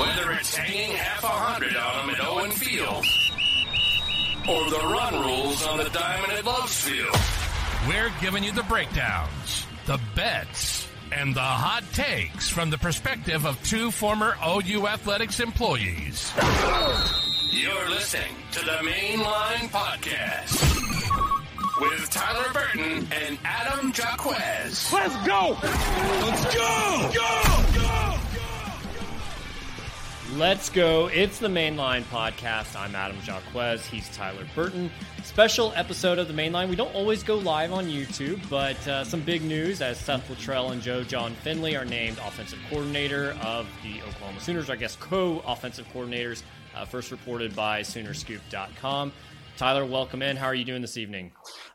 Whether it's hanging half a hundred on them at Owen Field or the run rules on the diamond at Love's Field, we're giving you the breakdowns, the bets, and the hot takes from the perspective of two former OU Athletics employees. You're listening to the Mainline Podcast with Tyler Burton and Adam Jaquez. Let's go! Let's go! Go! Go! Let's go. It's the Mainline Podcast. I'm Adam Jaquez. He's Tyler Burton. Special episode of the Mainline. We don't always go live on YouTube, but uh, some big news as Seth Littrell and Joe John Finley are named offensive coordinator of the Oklahoma Sooners, I guess co offensive coordinators, uh, first reported by Soonerscoop.com. Tyler, welcome in. How are you doing this evening?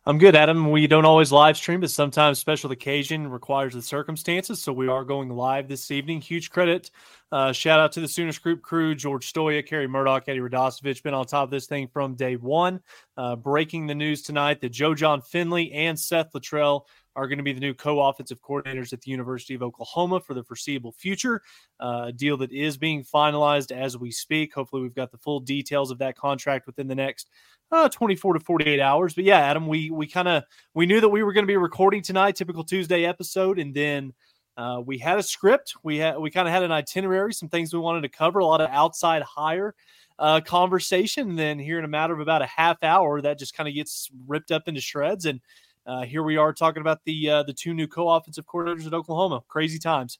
I'm good, Adam. We don't always live stream, but sometimes special occasion requires the circumstances. So we are going live this evening. Huge credit. Uh, shout out to the Sooner Scoop crew, George Stoia, Kerry Murdoch, Eddie Radosevich, been on top of this thing from day one. Uh, breaking the news tonight that Joe John Finley and Seth Littrell are going to be the new co-offensive coordinators at the University of Oklahoma for the foreseeable future. Uh, deal that is being finalized as we speak. Hopefully, we've got the full details of that contract within the next uh, 24 to 48 hours. But yeah, Adam, we we kind of we knew that we were going to be recording tonight, typical Tuesday episode, and then uh, we had a script. We had we kind of had an itinerary, some things we wanted to cover, a lot of outside hire uh, conversation. And then here in a matter of about a half hour, that just kind of gets ripped up into shreds. And uh, here we are talking about the uh, the two new co-offensive coordinators at Oklahoma. Crazy times.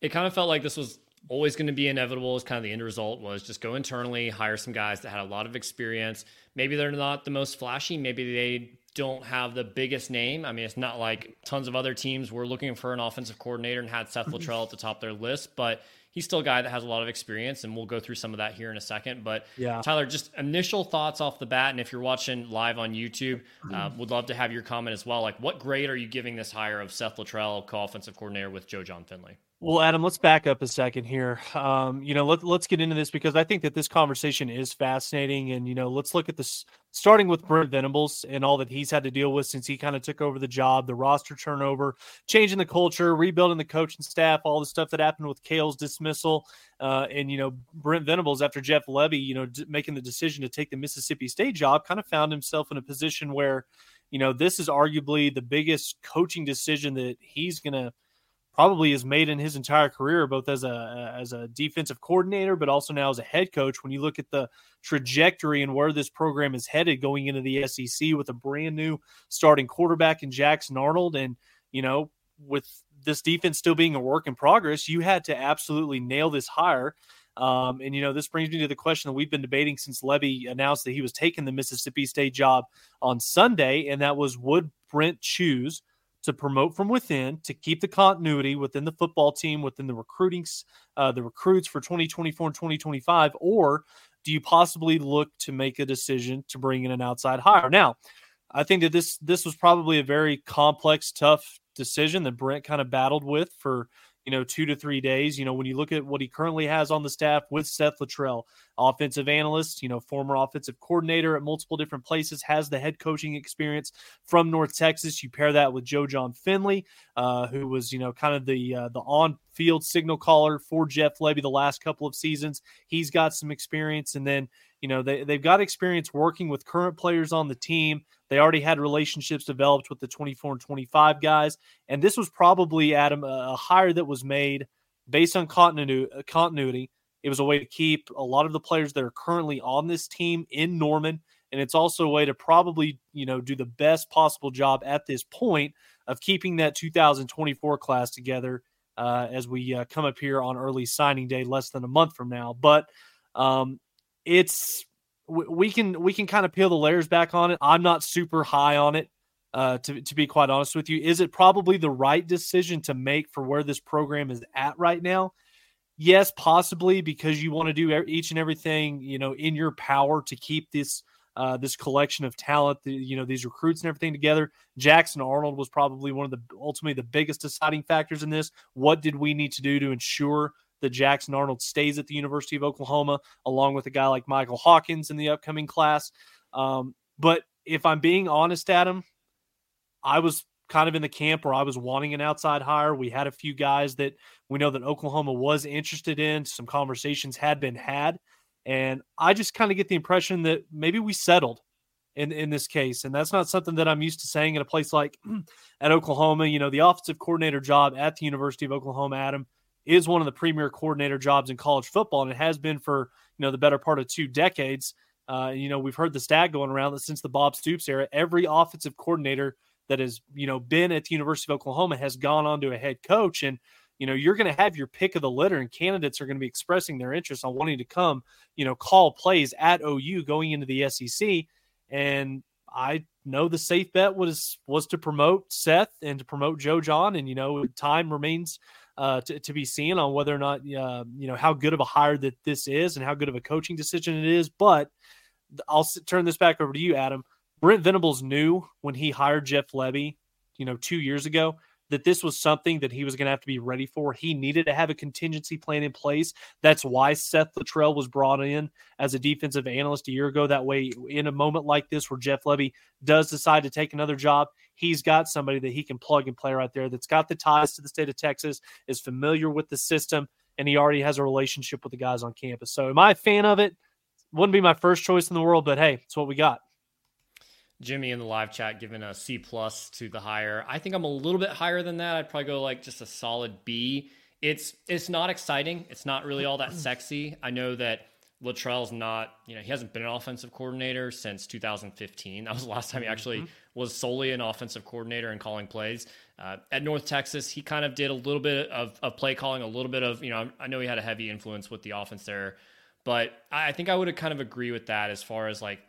It kind of felt like this was always going to be inevitable. Is kind of the end result was just go internally, hire some guys that had a lot of experience. Maybe they're not the most flashy. Maybe they don't have the biggest name. I mean, it's not like tons of other teams were looking for an offensive coordinator and had Seth Littrell at the top of their list, but he's still a guy that has a lot of experience, and we'll go through some of that here in a second. But yeah. Tyler, just initial thoughts off the bat, and if you're watching live on YouTube, uh, would love to have your comment as well. Like, what grade are you giving this hire of Seth Littrell, co-offensive coordinator with Joe John Finley? Well, Adam, let's back up a second here. Um, you know, let, let's get into this because I think that this conversation is fascinating. And, you know, let's look at this starting with Brent Venables and all that he's had to deal with since he kind of took over the job, the roster turnover, changing the culture, rebuilding the coaching staff, all the stuff that happened with Kale's dismissal. Uh, and, you know, Brent Venables, after Jeff Lebby, you know, d- making the decision to take the Mississippi State job, kind of found himself in a position where, you know, this is arguably the biggest coaching decision that he's going to probably has made in his entire career, both as a as a defensive coordinator, but also now as a head coach. When you look at the trajectory and where this program is headed going into the SEC with a brand new starting quarterback in Jackson Arnold, and you know with this defense still being a work in progress, you had to absolutely nail this hire. Um, and you know, this brings me to the question that we've been debating since Lebby announced that he was taking the Mississippi State job on Sunday, and that was would Brent choose to promote from within to keep the continuity within the football team, within the recruiting, uh, the recruits for 2024 and 2025, or do you possibly look to make a decision to bring in an outside hire? Now, I think that this this was probably a very complex, tough decision that Brent kind of battled with for you know, two to three days. You know, when you look at what he currently has on the staff with Seth Littrell, offensive analyst, you know, former offensive coordinator at multiple different places, has the head coaching experience from North Texas. You pair that with Joe John Finley, uh, who was, you know, kind of the uh, the on field signal caller for Jeff Lebby the last couple of seasons. He's got some experience, and then you know they, they've got experience working with current players on the team they already had relationships developed with the 24 and 25 guys and this was probably adam a hire that was made based on continuity continuity. It was a way to keep a lot of the players that are currently on this team in norman and it's also a way to probably you know do the best possible job at this point of keeping that 2024 class together uh, as we uh, come up here on early signing day less than a month from now. But um, it's we can we can kind of peel the layers back on it. I'm not super high on it, uh, to to be quite honest with you. Is it probably the right decision to make for where this program is at right now? Yes, possibly because you want to do each and everything you know in your power to keep this uh, this collection of talent, the, you know these recruits and everything together. Jackson Arnold was probably one of the ultimately the biggest deciding factors in this. What did we need to do to ensure that Jackson Arnold stays at the University of Oklahoma, along with a guy like Michael Hawkins in the upcoming class. Um, but if I'm being honest, Adam, I was kind of in the camp where I was wanting an outside hire. We had a few guys that we know that Oklahoma was interested in. Some conversations had been had. And I just kind of get the impression that maybe we settled in, in this case. And that's not something that I'm used to saying in a place like at Oklahoma. You know, the offensive coordinator job at the University of Oklahoma, Adam, is one of the premier coordinator jobs in college football. And it has been for, you know, the better part of two decades. Uh, you know, we've heard the stat going around that since the Bob Stoops era, every offensive coordinator that has, you know, been at the University of Oklahoma has gone on to a head coach. And, you know, you're going to have your pick of the litter, and candidates are going to be expressing their interest on wanting to come, you know, call plays at OU going into the SEC. And I know the safe bet was was to promote Seth and to promote Joe John, and you know, time remains uh, to, to be seen on whether or not uh, you know how good of a hire that this is and how good of a coaching decision it is. But I'll turn this back over to you, Adam. Brent Venables knew when he hired Jeff Lebby, you know, two years ago, that this was something that he was going to have to be ready for. He needed to have a contingency plan in place. That's why Seth Littrell was brought in as a defensive analyst a year ago. That way, in a moment like this where Jeff Lebby does decide to take another job, he's got somebody that he can plug and play right there that's got the ties to the state of Texas, is familiar with the system, and he already has a relationship with the guys on campus. So, am I a fan of it? Wouldn't be my first choice in the world, but hey, it's what we got. Jimmy in the live chat giving a C plus to the hire. I think I'm a little bit higher than that. I'd probably go like just a solid B. It's it's not exciting. It's not really all that sexy. I know that Littrell's not, you know, he hasn't been an offensive coordinator since 2015. That was the last time he actually mm-hmm. was solely an offensive coordinator and calling plays. Uh, at North Texas, he kind of did a little bit of, of play calling, a little bit of, you know, I know he had a heavy influence with the offense there, but I think I would kind of agree with that as far as like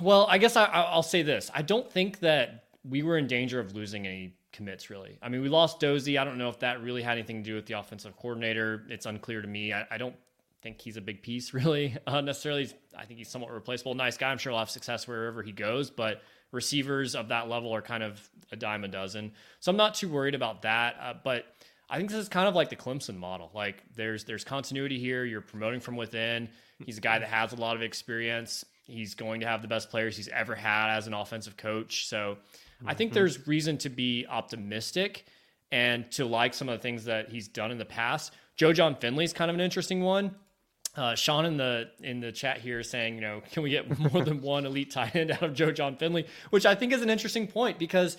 well, I guess I, will say this: I don't think that we were in danger of losing any commits. Really, I mean, we lost Dozie. I don't know if that really had anything to do with the offensive coordinator. It's unclear to me. I, I don't think he's a big piece, really, uh, necessarily. I think he's somewhat replaceable. Nice guy. I'm sure he'll have success wherever he goes, but receivers of that level are kind of a dime a dozen. So I'm not too worried about that. Uh, but I think this is kind of like the Clemson model. Like there's there's continuity here. You're promoting from within. He's a guy that has a lot of experience. He's going to have the best players he's ever had as an offensive coach. So. I think mm-hmm. there's reason to be optimistic and to like some of the things that he's done in the past. Joe John Finley is kind of an interesting one. Uh, Sean in the in the chat here saying, you know, can we get more than one elite tight end out of Joe John Finley? Which I think is an interesting point because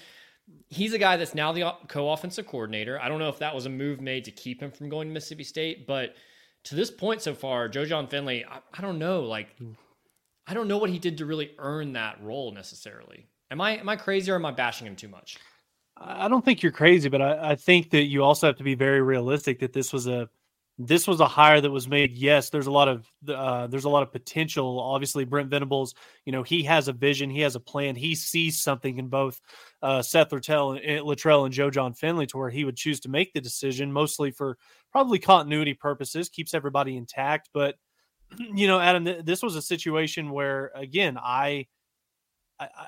he's a guy that's now the co-offensive coordinator. I don't know if that was a move made to keep him from going to Mississippi State, but to this point so far, Joe John Finley, I, I don't know, like I don't know what he did to really earn that role necessarily. Am I am I crazy or am I bashing him too much? I don't think you're crazy, but I, I think that you also have to be very realistic that this was a this was a hire that was made. Yes, there's a lot of uh, there's a lot of potential. Obviously, Brent Venables, you know, he has a vision, he has a plan, he sees something in both uh, Seth Littrell and, eh, Littrell and Joe John Finley to where he would choose to make the decision, mostly for probably continuity purposes, keeps everybody intact. But you know, Adam, th- this was a situation where, again, I,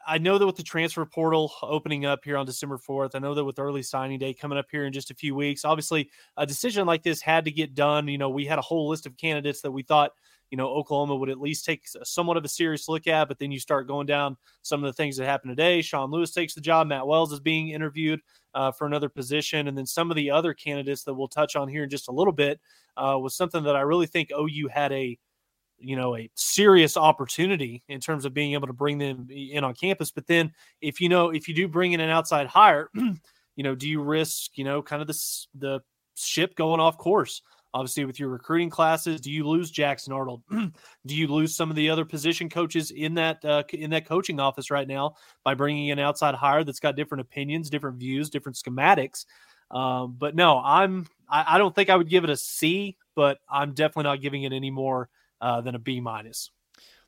I, know that with the transfer portal opening up here on December 4th, I know that with early signing day coming up here in just a few weeks, obviously a decision like this had to get done. You know, we had a whole list of candidates that we thought, you know, Oklahoma would at least take somewhat of a serious look at, but then you start going down some of the things that happened today. Sean Lewis takes the job. Matt Wells is being interviewed uh, for another position. And then some of the other candidates that we'll touch on here in just a little bit uh, was something that I really think OU had a, you know a serious opportunity in terms of being able to bring them in on campus but then if you know if you do bring in an outside hire you know do you risk you know kind of the the ship going off course? Obviously with your recruiting classes do you lose jackson arnold? Do you lose some of the other position coaches in that uh, in that coaching office right now by bringing an outside hire that's got different opinions different views different schematics? Um, but no i'm I, I don't think i would give it a c but i'm definitely not giving it any more uh, than a B minus.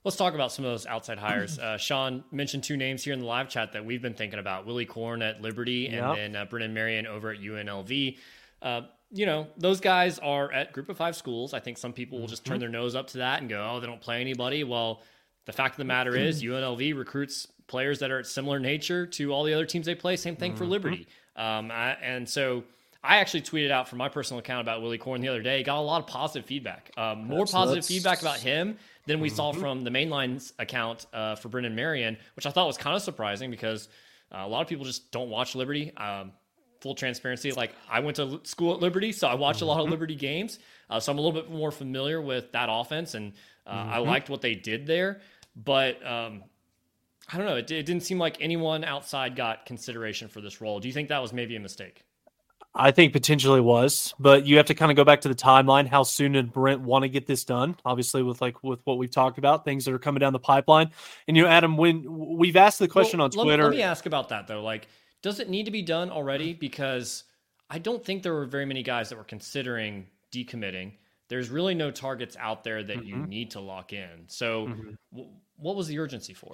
Let's talk about some of those outside hires. Uh, Sean mentioned two names here in the live chat that we've been thinking about: Willy Korn at Liberty, yep. and then uh, Brennan Marion over at UNLV. Uh, you know, those guys are at Group of Five schools. I think some people will just turn mm-hmm. their nose up to that and go, "Oh, they don't play anybody." Well, the fact of the matter is, UNLV recruits players that are at similar nature to all the other teams they play. Same thing for mm-hmm. Liberty, um, I, and so I actually tweeted out from my personal account about Willy Korn the other day. Got a lot of positive feedback. Um, more that's, positive that's... feedback about him than we mm-hmm. saw from the mainline's account uh, for Brennan Marion, which I thought was kind of surprising because Uh, a lot of people just don't watch Liberty. Um, full transparency, like I went to school at Liberty, so I watched mm-hmm. a lot of mm-hmm. Liberty games. Uh, so I'm a little bit more familiar with that offense, and uh, mm-hmm. I liked what they did there. But um, I don't know. It, it didn't seem like anyone outside got consideration for this role. Do you think that was maybe a mistake? I think potentially was, but you have to kind of go back to the timeline. How soon did Brent want to get this done? Obviously, with like with what we've talked about, things that are coming down the pipeline. And you know, Adam, when we've asked the question well, on Twitter, let me, let me ask about that though. Like, does it need to be done already? Because I don't think there were very many guys that were considering decommitting. There's really no targets out there that mm-hmm. you need to lock in. So, mm-hmm. w- what was the urgency for?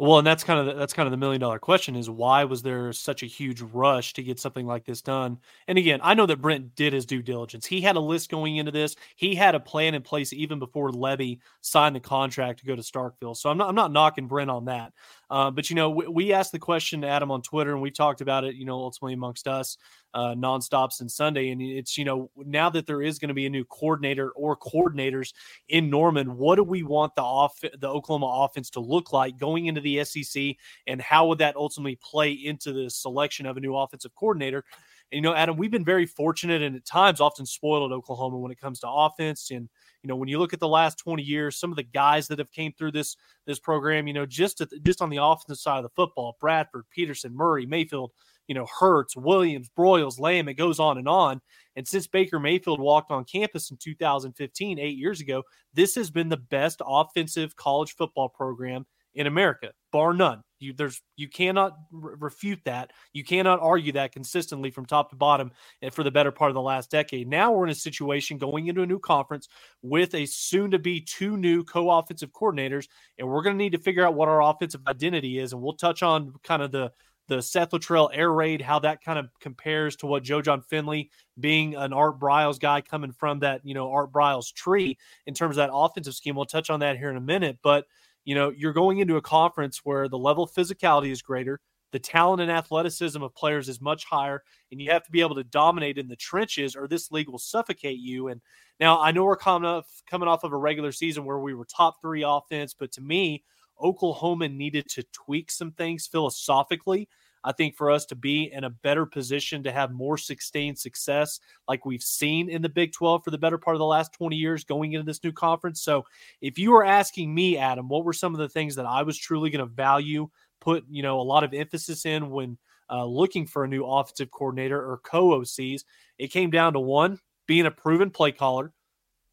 Well, and that's kind of the, that's kind of the million dollar question is why was there such a huge rush to get something like this done? And again, I know that Brent did his due diligence. He had a list going into this. He had a plan in place even before Lebby signed the contract to go to Starkville. So I'm not I'm not knocking Brent on that. Uh, but you know, we, we, asked the question to Adam on Twitter, and we talked about it. You know, ultimately amongst us, uh, nonstops and Sunday. And it's you know now that there is going to be a new coordinator or coordinators in Norman, what do we want the off the Oklahoma offense to look like going into the SEC, and how would that ultimately play into the selection of a new offensive coordinator? And, you know, Adam, we've been very fortunate and at times often spoiled at Oklahoma when it comes to offense and you know, when you look at the last 20 years, some of the guys that have came through this this program, you know, just at, just on the offensive side of the football, Bradford, Peterson, Murray, Mayfield, you know, Hurts, Williams, Broyles, Lamb, it goes on and on. And since Baker Mayfield walked on campus in 2015, eight years ago, this has been the best offensive college football program in America, bar none. You there's you cannot re- refute that. You cannot argue that consistently from top to bottom and for the better part of the last decade. Now we're in a situation going into a new conference with a soon to be two new co-offensive coordinators and we're going to need to figure out what our offensive identity is and we'll touch on kind of the the Seth Littrell air raid, how that kind of compares to what Joe John Finley being an Art Briles guy coming from that, you know, Art Briles tree in terms of that offensive scheme. We'll touch on that here in a minute. But you know, you're going into a conference where the level of physicality is greater, the talent and athleticism of players is much higher, and you have to be able to dominate in the trenches, or this league will suffocate you. And now I know we're coming off coming off of a regular season where we were top three offense, but to me, Oklahoma needed to tweak some things philosophically I think for us to be in a better position to have more sustained success, like we've seen in the Big 12 for the better part of the last 20 years going into this new conference. So, if you were asking me, Adam, what were some of the things that I was truly going to value, put you know a lot of emphasis in when uh, looking for a new offensive coordinator or co OCs, it came down to one being a proven play caller.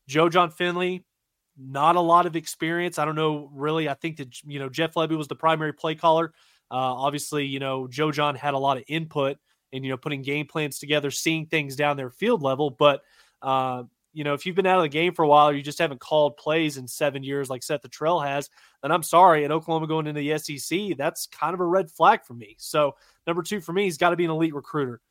Joe John Finley, not a lot of experience. I don't know really. I think that you know Jeff Lebby was the primary play caller uh, obviously, you know, Joe John had a lot of input in, you know, putting game plans together, seeing things down their field level. But, uh, you know, if you've been out of the game for a while or you just haven't called plays in seven years like Seth Littrell has, then I'm sorry. At Oklahoma going into the SEC, that's kind of a red flag for me. So, number two for me, he's got to be an elite recruiter.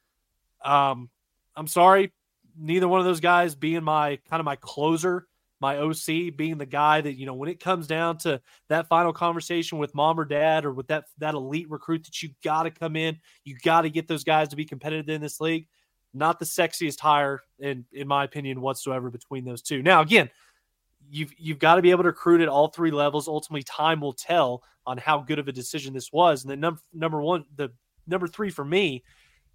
Um, I'm sorry, neither one of those guys being my kind of my closer my OC being the guy that you know when it comes down to that final conversation with mom or dad or with that that elite recruit that you got to come in, you got to get those guys to be competitive in this league. Not the sexiest hire in in my opinion whatsoever between those two. Now again, you've you've got to be able to recruit at all three levels. Ultimately, time will tell on how good of a decision this was. And then number number one, the number three for me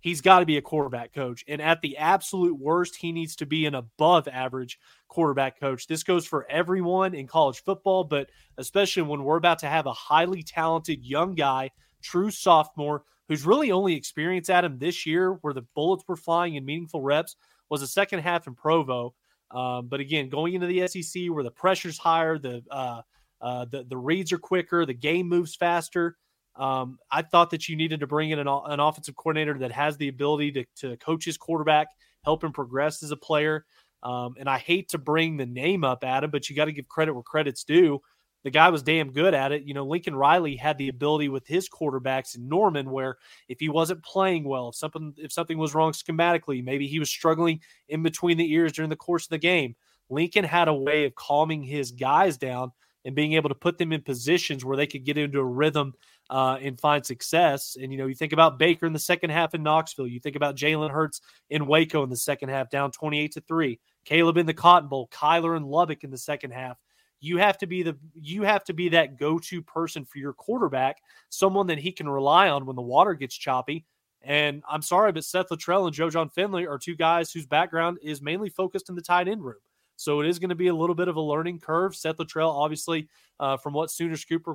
he's got to be a quarterback coach. And at the absolute worst, he needs to be an above average quarterback coach. This goes for everyone in college football, but especially when we're about to have a highly talented young guy, true sophomore, who's really only experienced at him this year where the bullets were flying in meaningful reps was the second half in Provo. Um, but again, going into the SEC where the pressure's higher, the uh, uh, the the reads are quicker, the game moves faster. Um, I thought that you needed to bring in an, an offensive coordinator that has the ability to, to coach his quarterback, help him progress as a player. Um, and I hate to bring the name up him, but you got to give credit where credit's due. The guy was damn good at it. You know, Lincoln Riley had the ability with his quarterbacks in Norman, where if he wasn't playing well, if something if something was wrong schematically, maybe he was struggling in between the ears during the course of the game. Lincoln had a way of calming his guys down and being able to put them in positions where they could get into a rhythm uh, and find success. And, you know, you think about Baker in the second half in Knoxville. You think about Jalen Hurts in Waco in the second half, down 28 to 3. Caleb in the Cotton Bowl, Kyler in Lubbock in the second half. you have to be the you have to be that go-to person for your quarterback, someone that he can rely on when the water gets choppy. And I'm sorry, but Seth Littrell and Joe John Finley are two guys whose background is mainly focused in the tight end room. So it is going to be a little bit of a learning curve. Seth Littrell, obviously, uh, from what Sooner Scoop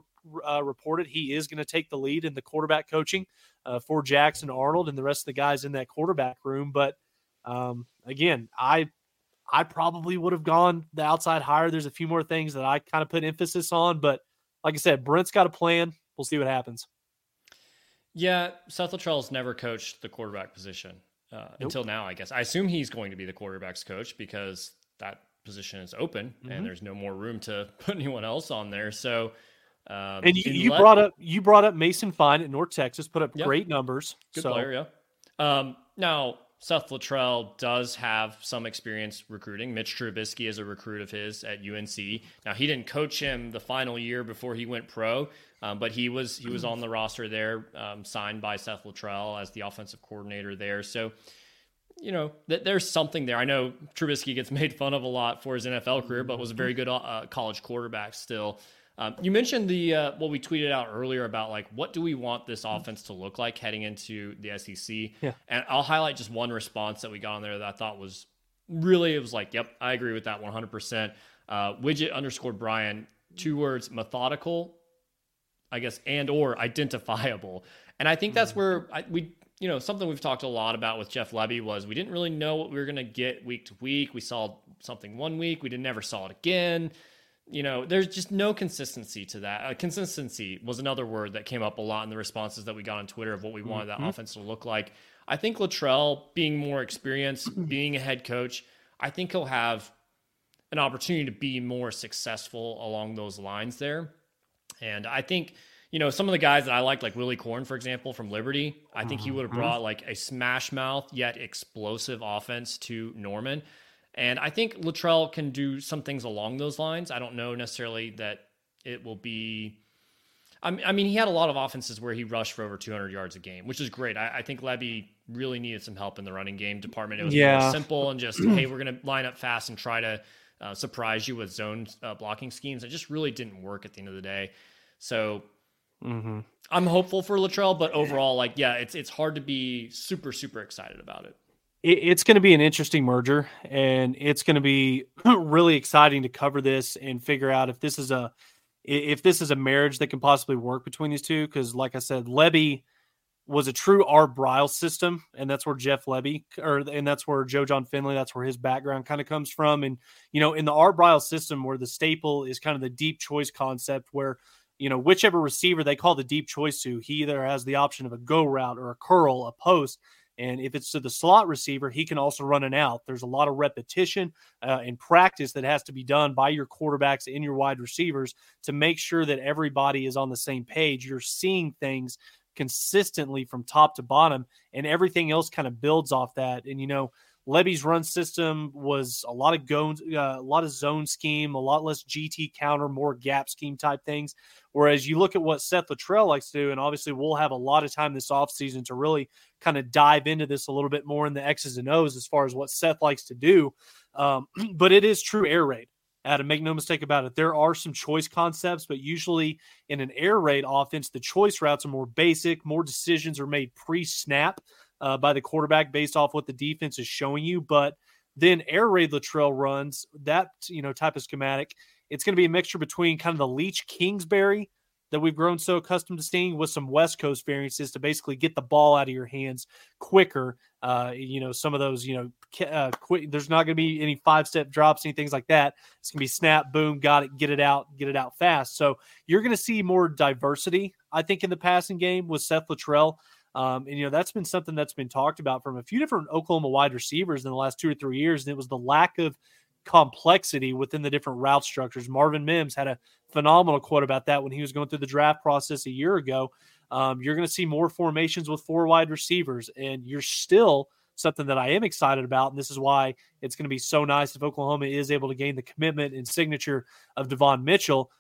uh, reported, he is going to take the lead in the quarterback coaching uh, for Jackson Arnold and the rest of the guys in that quarterback room. But um, again, I I probably would have gone the outside hire. There's a few more things that I kind of put emphasis on, but like I said, Brent's got a plan. We'll see what happens. Yeah, Seth Littrell's never coached the quarterback position uh, nope. until now. I guess I assume he's going to be the quarterbacks coach because that position is open mm-hmm. and there's no more room to put anyone else on there. So, um, and you, you brought up you brought up Mason Fine at North Texas, put up yep. great numbers. Good so. player, yeah. Um, now Seth Littrell does have some experience recruiting. Mitch Trubisky is a recruit of his at UNC. Now he didn't coach him the final year before he went pro, um, but he was he was on the roster there, um, signed by Seth Littrell as the offensive coordinator there. So, you know, th- there's something there. I know Trubisky gets made fun of a lot for his NFL career, but was a very good uh, college quarterback still. Um, you mentioned the uh, what we tweeted out earlier about like what do we want this offense to look like heading into the SEC? Yeah. And I'll highlight just one response that we got on there that I thought was really it was like, yep, I agree with that 100. Uh, percent Widget underscore Brian, two words, methodical, I guess, and or identifiable. And I think that's mm. where I, we you know something we've talked a lot about with Jeff Lebby was we didn't really know what we were going to get week to week. We saw something one week, we didn't never saw it again you know, there's just no consistency to that. Uh, consistency was another word that came up a lot in the responses that we got on Twitter of what we wanted mm-hmm. that offense to look like. I think Littrell, being more experienced, being a head coach, I think he'll have an opportunity to be more successful along those lines there. And I think, you know, some of the guys that I liked, like Willy Korn, for example, from Liberty, I think he would have mm-hmm. brought like a smash mouth yet explosive offense to Norman. And I think Littrell can do some things along those lines. I don't know necessarily that it will be. I mean, he had a lot of offenses where he rushed for over 200 yards a game, which is great. I, I think Lebby really needed some help in the running game department. It was yeah. more simple and just, hey, we're going to line up fast and try to uh, surprise you with zone uh, blocking schemes. It just really didn't work at the end of the day. So mm-hmm. I'm hopeful for Littrell, but overall, like, yeah, it's it's hard to be super super excited about it. It's going to be an interesting merger and it's going to be really exciting to cover this and figure out if this is a if this is a marriage that can possibly work between these two because like i said lebby was a true art briles system and that's where jeff lebby or and that's where joe John finley that's where his background kind of comes from. And you know in the art briles system where the staple is kind of the deep choice concept where you know whichever receiver they call the deep choice to he either has the option of a go route or a curl a post and if it's to the slot receiver, he can also run an out. There's a lot of repetition uh, and practice that has to be done by your quarterbacks and your wide receivers to make sure that everybody is on the same page. You're seeing things consistently from top to bottom, and everything else kind of builds off that. And, you know, Lebby's run system was a lot of go, uh, a lot of zone scheme, a lot less GT counter, more gap scheme type things. Whereas you look at what Seth Littrell likes to do, and obviously we'll have a lot of time this offseason to really kind of dive into this a little bit more in the X's and O's as far as what Seth likes to do. Um, but it is true air raid. Adam, make no mistake about it. There are some choice concepts, but usually in an air raid offense, the choice routes are more basic. More decisions are made pre snap uh, by the quarterback based off what the defense is showing you. But then air raid Littrell runs that you know type of schematic. It's going to be a mixture between kind of the Leach Kingsbury that we've grown so accustomed to seeing with some West Coast variances to basically get the ball out of your hands quicker. Uh, you know, some of those, you know, uh, quick, there's not going to be any five step drops, any things like that. It's going to be snap, boom, got it, get it out, get it out fast. So you're going to see more diversity, I think, in the passing game with Seth Littrell. Um, and you know that's been something that's been talked about from a few different Oklahoma wide receivers in the last two or three years, and it was the lack of complexity within the different route structures. Marvin Mims had a phenomenal quote about that when he was going through the draft process a year ago. Um, you're going to see more formations with four wide receivers, and you're still something that I am excited about. And this is why it's going to be so nice if Oklahoma is able to gain the commitment and signature of Devon Mitchell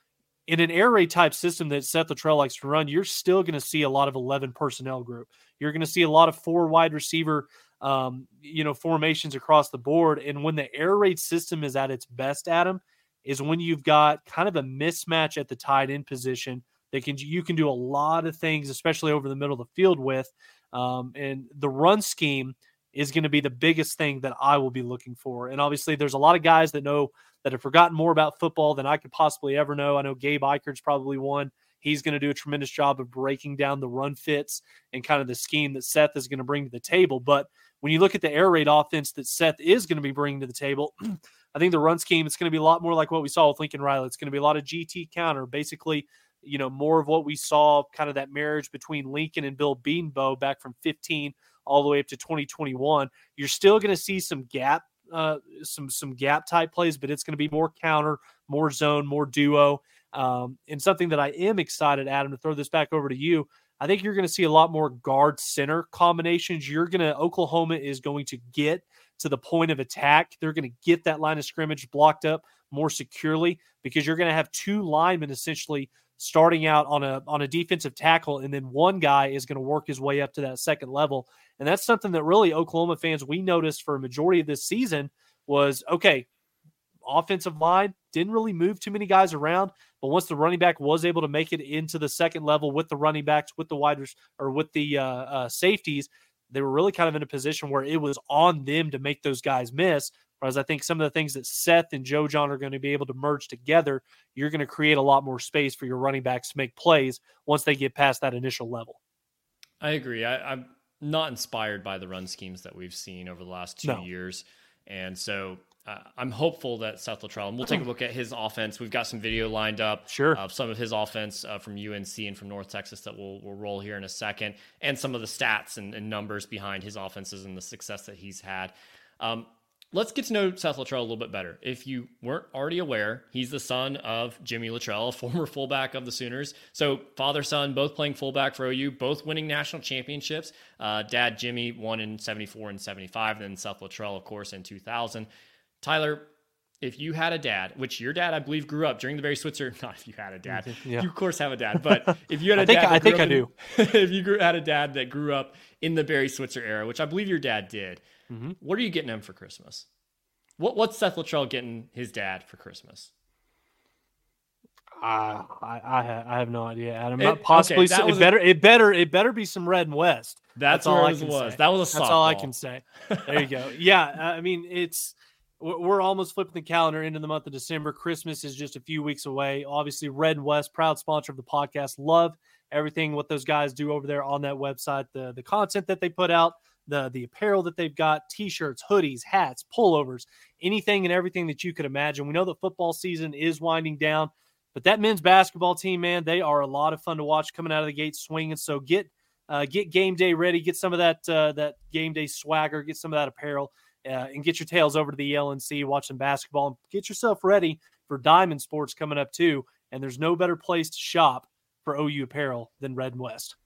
in an air raid type system that Seth Littrell likes to run, you're still going to see a lot of 11 personnel group. You're going to see a lot of four wide receiver, um, you know, formations across the board. And when the air raid system is at its best, Adam, is when you've got kind of a mismatch at the tight end position that can you can do a lot of things, especially over the middle of the field with. Um, and the run scheme is going to be the biggest thing that I will be looking for. And obviously, there's a lot of guys that know that have forgotten more about football than I could possibly ever know. I know Gabe Ikard's probably one. He's going to do a tremendous job of breaking down the run fits and kind of the scheme that Seth is going to bring to the table. But when you look at the air raid offense that Seth is going to be bringing to the table, I think the run scheme is going to be a lot more like what we saw with Lincoln Riley. It's going to be a lot of GT counter, basically, you know, more of what we saw, kind of that marriage between Lincoln and Bill Bedenbaugh back from 15 all the way up to 2021. You're still going to see some gap, uh, some some gap type plays, but it's going to be more counter, more zone, more duo. Um, and something that I am excited, Adam, to throw this back over to you. I think you're going to see a lot more guard center combinations. You're going to, Oklahoma is going to get to the point of attack. They're going to get that line of scrimmage blocked up more securely because you're going to have two linemen essentially starting out on a on a defensive tackle and then one guy is going to work his way up to that second level and that's something that really Oklahoma fans we noticed for a majority of this season was okay offensive line didn't really move too many guys around. But once the running back was able to make it into the second level with the running backs, with the wide or with the uh, uh, safeties, they were really kind of in a position where it was on them to make those guys miss. Whereas I think some of the things that Seth and Joe John are going to be able to merge together, you're going to create a lot more space for your running backs to make plays once they get past that initial level. I agree. I, am not inspired by the run schemes that we've seen over the last two no. years. And so uh, I'm hopeful that Seth Littrell, and we'll take a look at his offense. We've got some video lined up sure. of some of his offense uh, from UNC and from North Texas that we'll, we'll roll here in a second, and some of the stats and, and numbers behind his offenses and the success that he's had. Um, let's get to know Seth Littrell a little bit better. If you weren't already aware, he's the son of Jimmy Littrell, a former fullback of the Sooners. So father son, both playing fullback for OU, both winning national championships. Uh, Dad Jimmy won in '74 and '75, then Seth Littrell, of course, in 2000. Tyler, if you had a dad, which your dad, I believe, grew up during the Barry Switzer. Not if you had a dad, yeah. you of course have a dad, but if you had a I think, dad, I think I do. if you grew, had a dad that grew up in the Barry Switzer era, which I believe your dad did, mm-hmm. what are you getting him for Christmas? What what's Seth Littrell getting his dad for Christmas? Uh, I, I I have no idea, Adam. It, possibly okay, it better a, it better it better be some red and west. That's, that's all I can was. Say. That was a That's all I can say. There you go. yeah, I mean it's we're almost flipping the calendar into the month of December. Christmas is just a few weeks away. Obviously, Red West, proud sponsor of the podcast. Love everything what those guys do over there on that website. The the content that they put out, the the apparel that they've got, t-shirts, hoodies, hats, pullovers, anything and everything that you could imagine. We know the football season is winding down, but that men's basketball team, man, they are a lot of fun to watch coming out of the gate swinging. So get uh, get game day ready, get some of that uh, that game day swagger, get some of that apparel uh, and get your tails over to the LNC, watch some basketball, and get yourself ready for Diamond Sports coming up too. And there's no better place to shop for OU apparel than Red and West.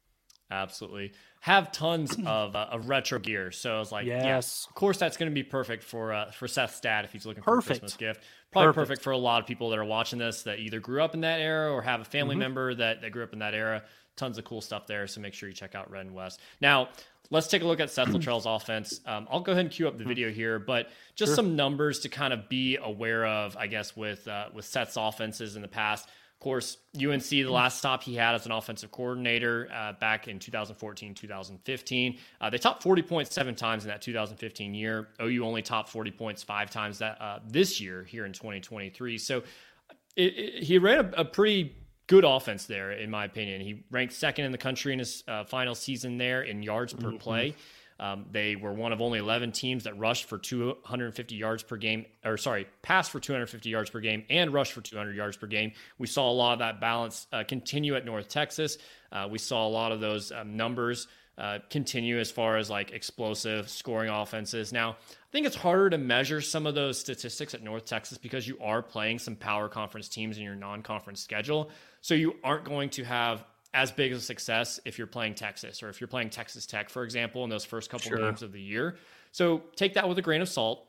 Absolutely. Have tons of, uh, of retro gear. So I was like, yes, yeah, of course that's going to be perfect for uh, for Seth's dad if he's looking for perfect. a Christmas gift. Probably perfect. perfect. for a lot of people that are watching this that either grew up in that era or have a family mm-hmm. member that, that grew up in that era. Tons of cool stuff there. So make sure you check out Red and West. Now, Let's take a look at Seth Littrell's offense. Um, I'll go ahead and cue up the video here, but just sure. some numbers to kind of be aware of, I guess, with uh, with Seth's offenses in the past. Of course, UNC, the last stop he had as an offensive coordinator uh, back in 2014, 2015. Uh, they topped 40 points seven times in that 2015 year. OU only topped 40 points five times that uh, this year here in 2023. So it, it, he ran a, a pretty good offense there, in my opinion. He ranked second in the country in his uh, final season there in yards per mm-hmm. play. Um, they were one of only 11 teams that rushed for 250 yards per game, or sorry, passed for 250 yards per game and rushed for 200 yards per game. We saw a lot of that balance uh, continue at North Texas. Uh, we saw a lot of those um, numbers uh, continue as far as like explosive scoring offenses. Now, I think it's harder to measure some of those statistics at North Texas because you are playing some power conference teams in your non conference schedule. So you aren't going to have as big of a success if you're playing Texas or if you're playing Texas Tech, for example, in those first couple sure. games of the year. So take that with a grain of salt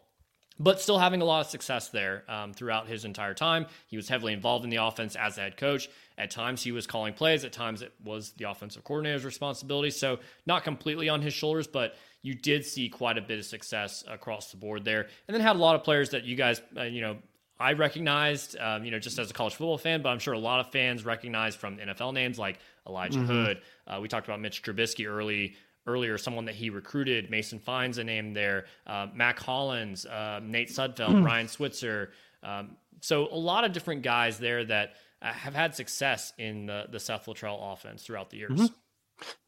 but still having a lot of success there um, throughout his entire time. He was heavily involved in the offense as a head coach. At times, he was calling plays. At times, it was the offensive coordinator's responsibility. So, not completely on his shoulders, but you did see quite a bit of success across the board there. And then had a lot of players that you guys, uh, you know, I recognized, um, you know, just as a college football fan, but I'm sure a lot of fans recognize from NFL names like Elijah mm-hmm. Hood. Uh, we talked about Mitch Trubisky early earlier, someone that he recruited. Mason Fine's a name there. Uh, Mack Hollins, uh, Nate Sudfeld, mm. Ryan Switzer. Um, so a lot of different guys there that uh, have had success in the, the Seth Littrell offense throughout the years. Mm-hmm.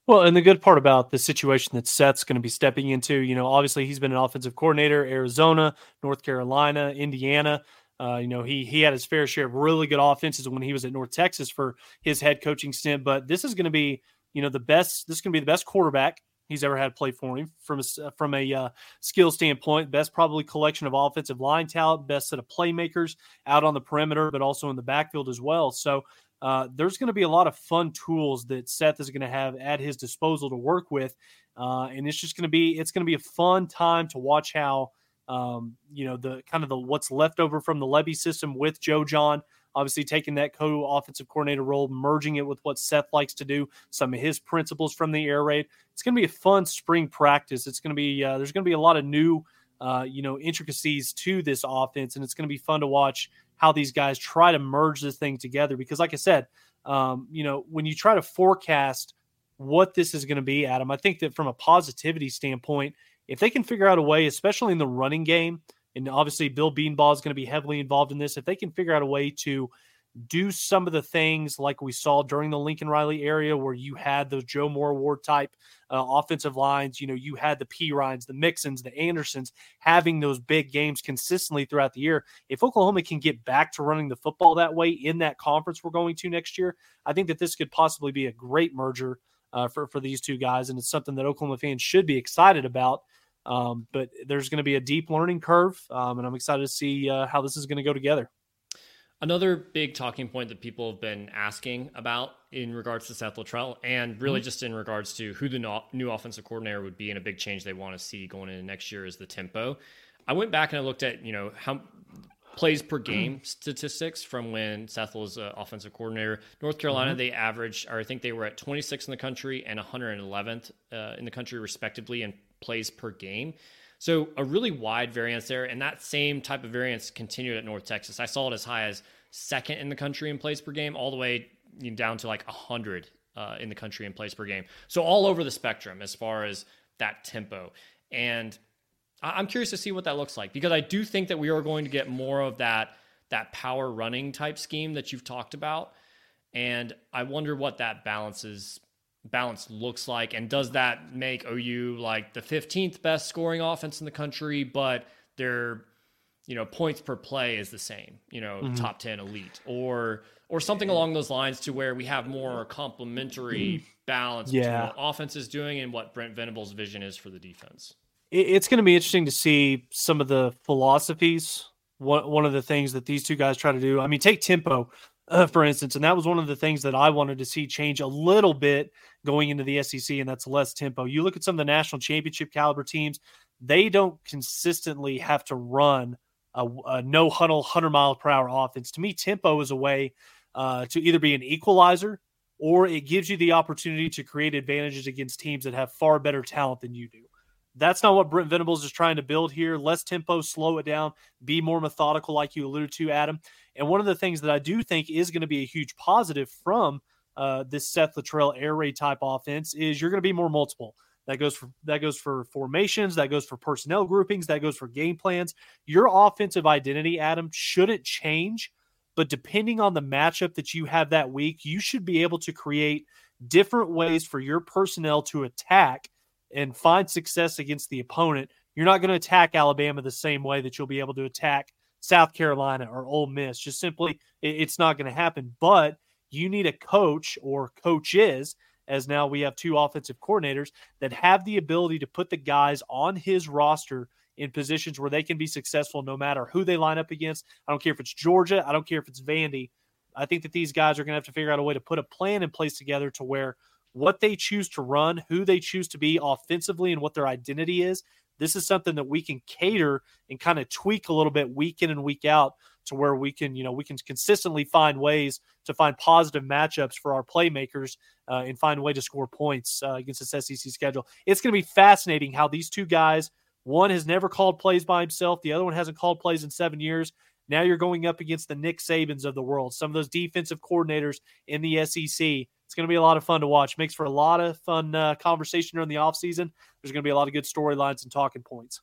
Well, and the good part about the situation that Seth's going to be stepping into, you know, obviously he's been an offensive coordinator, Arizona, North Carolina, Indiana. Uh, you know, he he had his fair share of really good offenses when he was at North Texas for his head coaching stint. But this is going to be, you know, the best. This is going to be the best quarterback he's ever had play for him from a from a uh, skill standpoint. Best probably collection of offensive line talent, best set of playmakers out on the perimeter, but also in the backfield as well. So uh, there's going to be a lot of fun tools that Seth is going to have at his disposal to work with, uh, and it's just going to be it's going to be a fun time to watch how um, you know, the kind of the what's left over from the Lebby system with Joe John. obviously taking that co-offensive coordinator role, merging it with what Seth likes to do, some of his principles from the air raid. It's going to be a fun spring practice. It's going to be uh, there's going to be a lot of new, uh, you know, intricacies to this offense, and it's going to be fun to watch how these guys try to merge this thing together. Because, like I said, um, you know, when you try to forecast what this is going to be, Adam, I think that from a positivity standpoint if they can figure out a way, especially in the running game, and obviously Bill Bedenbaugh is going to be heavily involved in this, if they can figure out a way to do some of the things like we saw during the Lincoln Riley area where you had those Joe Moore Award type uh, offensive lines, you know, you had the Perines, the Mixons, the Andersons having those big games consistently throughout the year. If Oklahoma can get back to running the football that way in that conference we're going to next year, I think that this could possibly be a great merger uh, for, for these two guys. And it's something that Oklahoma fans should be excited about um, but there's going to be a deep learning curve, um, and I'm excited to see uh, how this is going to go together. Another big talking point that people have been asking about in regards to Seth Littrell, and really mm-hmm. just in regards to who the no- new offensive coordinator would be, and a big change they want to see going into next year is the tempo. I went back and I looked at you know how plays per game statistics from when Seth was uh, offensive coordinator. North Carolina, mm-hmm. they averaged, or I think they were at 26 in the country and 111th uh, in the country, respectively, in plays per game. So a really wide variance there, and that same type of variance continued at North Texas. I saw it as high as second in the country in plays per game, all the way down to like 100 uh, in the country in plays per game. So all over the spectrum as far as that tempo. And I'm curious to see what that looks like because I do think that we are going to get more of that that power running type scheme that you've talked about. And I wonder what that balances balance looks like and does that make OU like the 15th best scoring offense in the country but their you know points per play is the same you know mm-hmm. top 10 elite or or something along those lines to where we have more complementary balance yeah. between what offense is doing and what Brent Venables vision is for the defense it's going to be interesting to see some of the philosophies one, one of the things that these two guys try to do i mean take tempo uh, for instance. And that was one of the things that I wanted to see change a little bit going into the SEC, and that's less tempo. You look at some of the national championship caliber teams, they don't consistently have to run a, a no huddle, 100 mile per hour offense. To me, tempo is a way uh, to either be an equalizer or it gives you the opportunity to create advantages against teams that have far better talent than you do. That's not what Brent Venables is trying to build here. Less tempo, slow it down, be more methodical, like you alluded to, Adam. And one of the things that I do think is going to be a huge positive from uh, this Seth Littrell air raid type offense is you're going to be more multiple. That goes for that goes for formations, that goes for personnel groupings, that goes for game plans. Your offensive identity, Adam, shouldn't change, but depending on the matchup that you have that week, you should be able to create different ways for your personnel to attack and find success against the opponent. You're not going to attack Alabama the same way that you'll be able to attack South Carolina or Ole Miss. Just simply, it's not going to happen. But you need a coach or coaches, as now we have two offensive coordinators that have the ability to put the guys on his roster in positions where they can be successful no matter who they line up against. I don't care if it's Georgia, I don't care if it's Vandy. I think that these guys are going to have to figure out a way to put a plan in place together to where what they choose to run, who they choose to be offensively, and what their identity is. This is something that we can cater and kind of tweak a little bit week in and week out to where we can, you know, we can consistently find ways to find positive matchups for our playmakers uh, and find a way to score points uh, against this SEC schedule. It's going to be fascinating how these two guys, one has never called plays by himself, the other one hasn't called plays in seven years. Now you're going up against the Nick Sabans of the world, some of those defensive coordinators in the SEC. It's going to be a lot of fun to watch. Makes for a lot of fun uh, conversation during the offseason. There's going to be a lot of good storylines and talking points.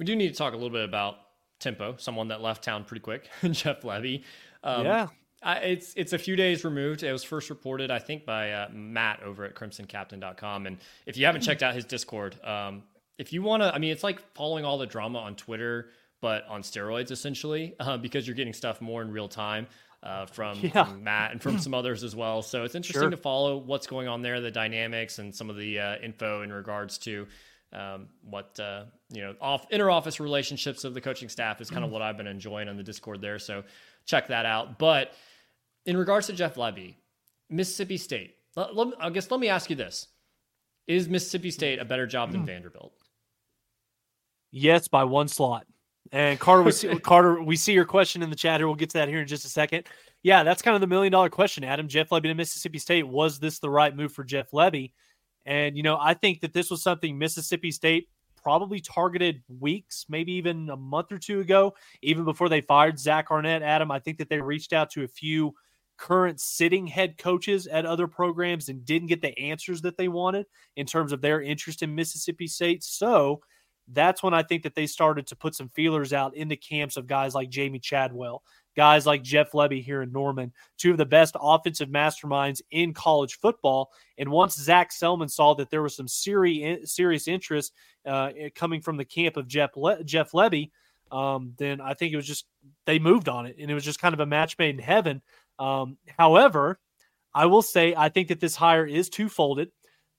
We do need to talk a little bit about Tempo, someone that left town pretty quick, Jeff Lebby. Um, yeah. I, it's it's a few days removed. It was first reported, I think, by uh, Matt over at CrimsonCaptain.com. And if you haven't checked out his Discord, um, if you want to, I mean, it's like following all the drama on Twitter, but on steroids essentially, uh, because you're getting stuff more in real time. Uh, from, yeah. from, Matt and from some others as well. So it's interesting sure. to follow what's going on there, the dynamics, and some of the uh, info in regards to um, what uh, you know off inter office relationships of the coaching staff is kind of what I've been enjoying on the Discord there. So check that out. But in regards to Jeff Lebby, Mississippi State. Let, let, I guess let me ask you this: Is Mississippi State a better job than Vanderbilt? Yes, by one slot. And Carter, we see, Carter, we see your question in the chat here. We'll get to that here in just a second. Yeah, that's kind of the million dollar question, Adam. Jeff Lebby to Mississippi State. Was this the right move for Jeff Lebby? And, you know, I think that this was something Mississippi State probably targeted weeks, maybe even a month or two ago, even before they fired Zach Arnett. Adam, I think that they reached out to a few current sitting head coaches at other programs and didn't get the answers that they wanted in terms of their interest in Mississippi State. So, that's when I think that they started to put some feelers out in the camps of guys like Jamey Chadwell, guys like Jeff Lebby here in Norman, two of the best offensive masterminds in college football. And once Zach Selmon saw that there was some serious serious interest uh, coming from the camp of Jeff Le- Jeff Lebby, um, then I think it was just they moved on it, and it was just kind of a match made in heaven. Um, however, I will say I think that this hire is two-folded.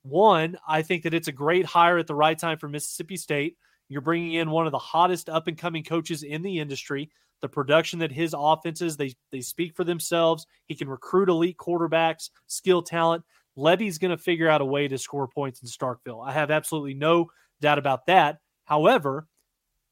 One, I think that it's a great hire at the right time for Mississippi State. You're bringing in one of the hottest up and coming coaches in the industry. The production that his offenses they they speak for themselves. He can recruit elite quarterbacks, skill talent. Lebby's going to figure out a way to score points in Starkville. I have absolutely no doubt about that. However,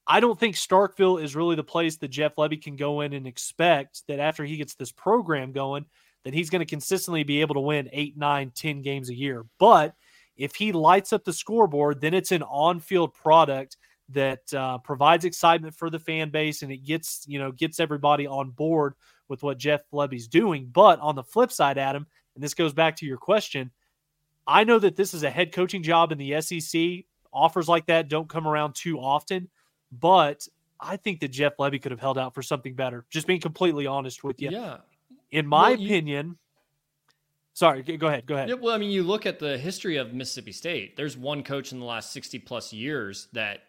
I don't think Starkville is really the place that Jeff Lebby can go in and expect that after he gets this program going, that he's going to consistently be able to win eight, nine, ten games a year. But if he lights up the scoreboard, then it's an on-field product that uh, provides excitement for the fan base and it gets you know gets everybody on board with what Jeff Lebby's doing. But on the flip side, Adam, and this goes back to your question, I know that this is a head coaching job in the SEC. Offers like that don't come around too often, but I think that Jeff Lebby could have held out for something better. Just being completely honest with you. Yeah. In my well, you, opinion, Sorry, go ahead. Go ahead. Yeah, well, I mean, you look at the history of Mississippi State. There's one coach in the last 60 plus years that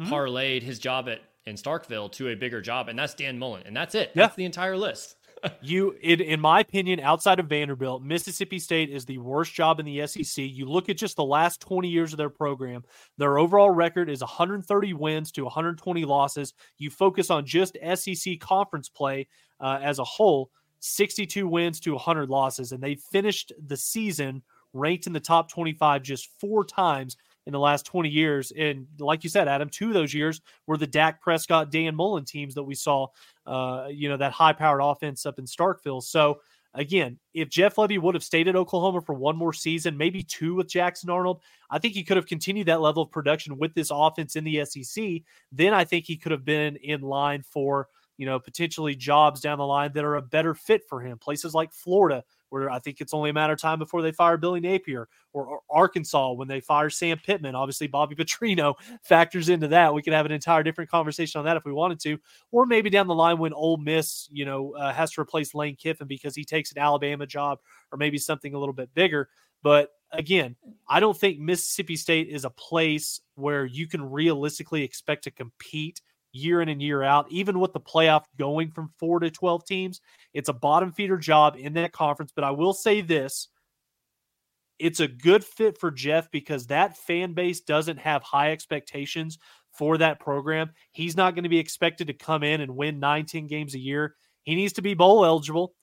mm-hmm. parlayed his job at in Starkville to a bigger job, and that's Dan Mullen, and that's it. Yeah. That's the entire list. you, in, in my opinion, outside of Vanderbilt, Mississippi State is the worst job in the SEC. You look at just the last 20 years of their program, their overall record is 130 wins to 120 losses. You focus on just SEC conference play uh, as a whole 62 wins to 100 losses, and they finished the season ranked in the top 25 just four times in the last 20 years. And like you said, Adam, two of those years were the Dak Prescott, Dan Mullen teams that we saw, uh, you know, that high powered offense up in Starkville. So, again, if Jeff Lebby would have stayed at Oklahoma for one more season, maybe two with Jackson Arnold, I think he could have continued that level of production with this offense in the SEC. Then I think he could have been in line for you know, potentially jobs down the line that are a better fit for him. Places like Florida, where I think it's only a matter of time before they fire Billy Napier, or, or Arkansas when they fire Sam Pittman. Obviously, Bobby Petrino factors into that. We could have an entire different conversation on that if we wanted to, or maybe down the line when Ole Miss, you know, uh, has to replace Lane Kiffin because he takes an Alabama job, or maybe something a little bit bigger. But again, I don't think Mississippi State is a place where you can realistically expect to compete year in and year out, even with the playoff going from four to 12 teams. It's a bottom feeder job in that conference. But I will say this it's a good fit for Jeff because that fan base doesn't have high expectations for that program. He's not going to be expected to come in and win 19 games a year. He needs to be bowl eligible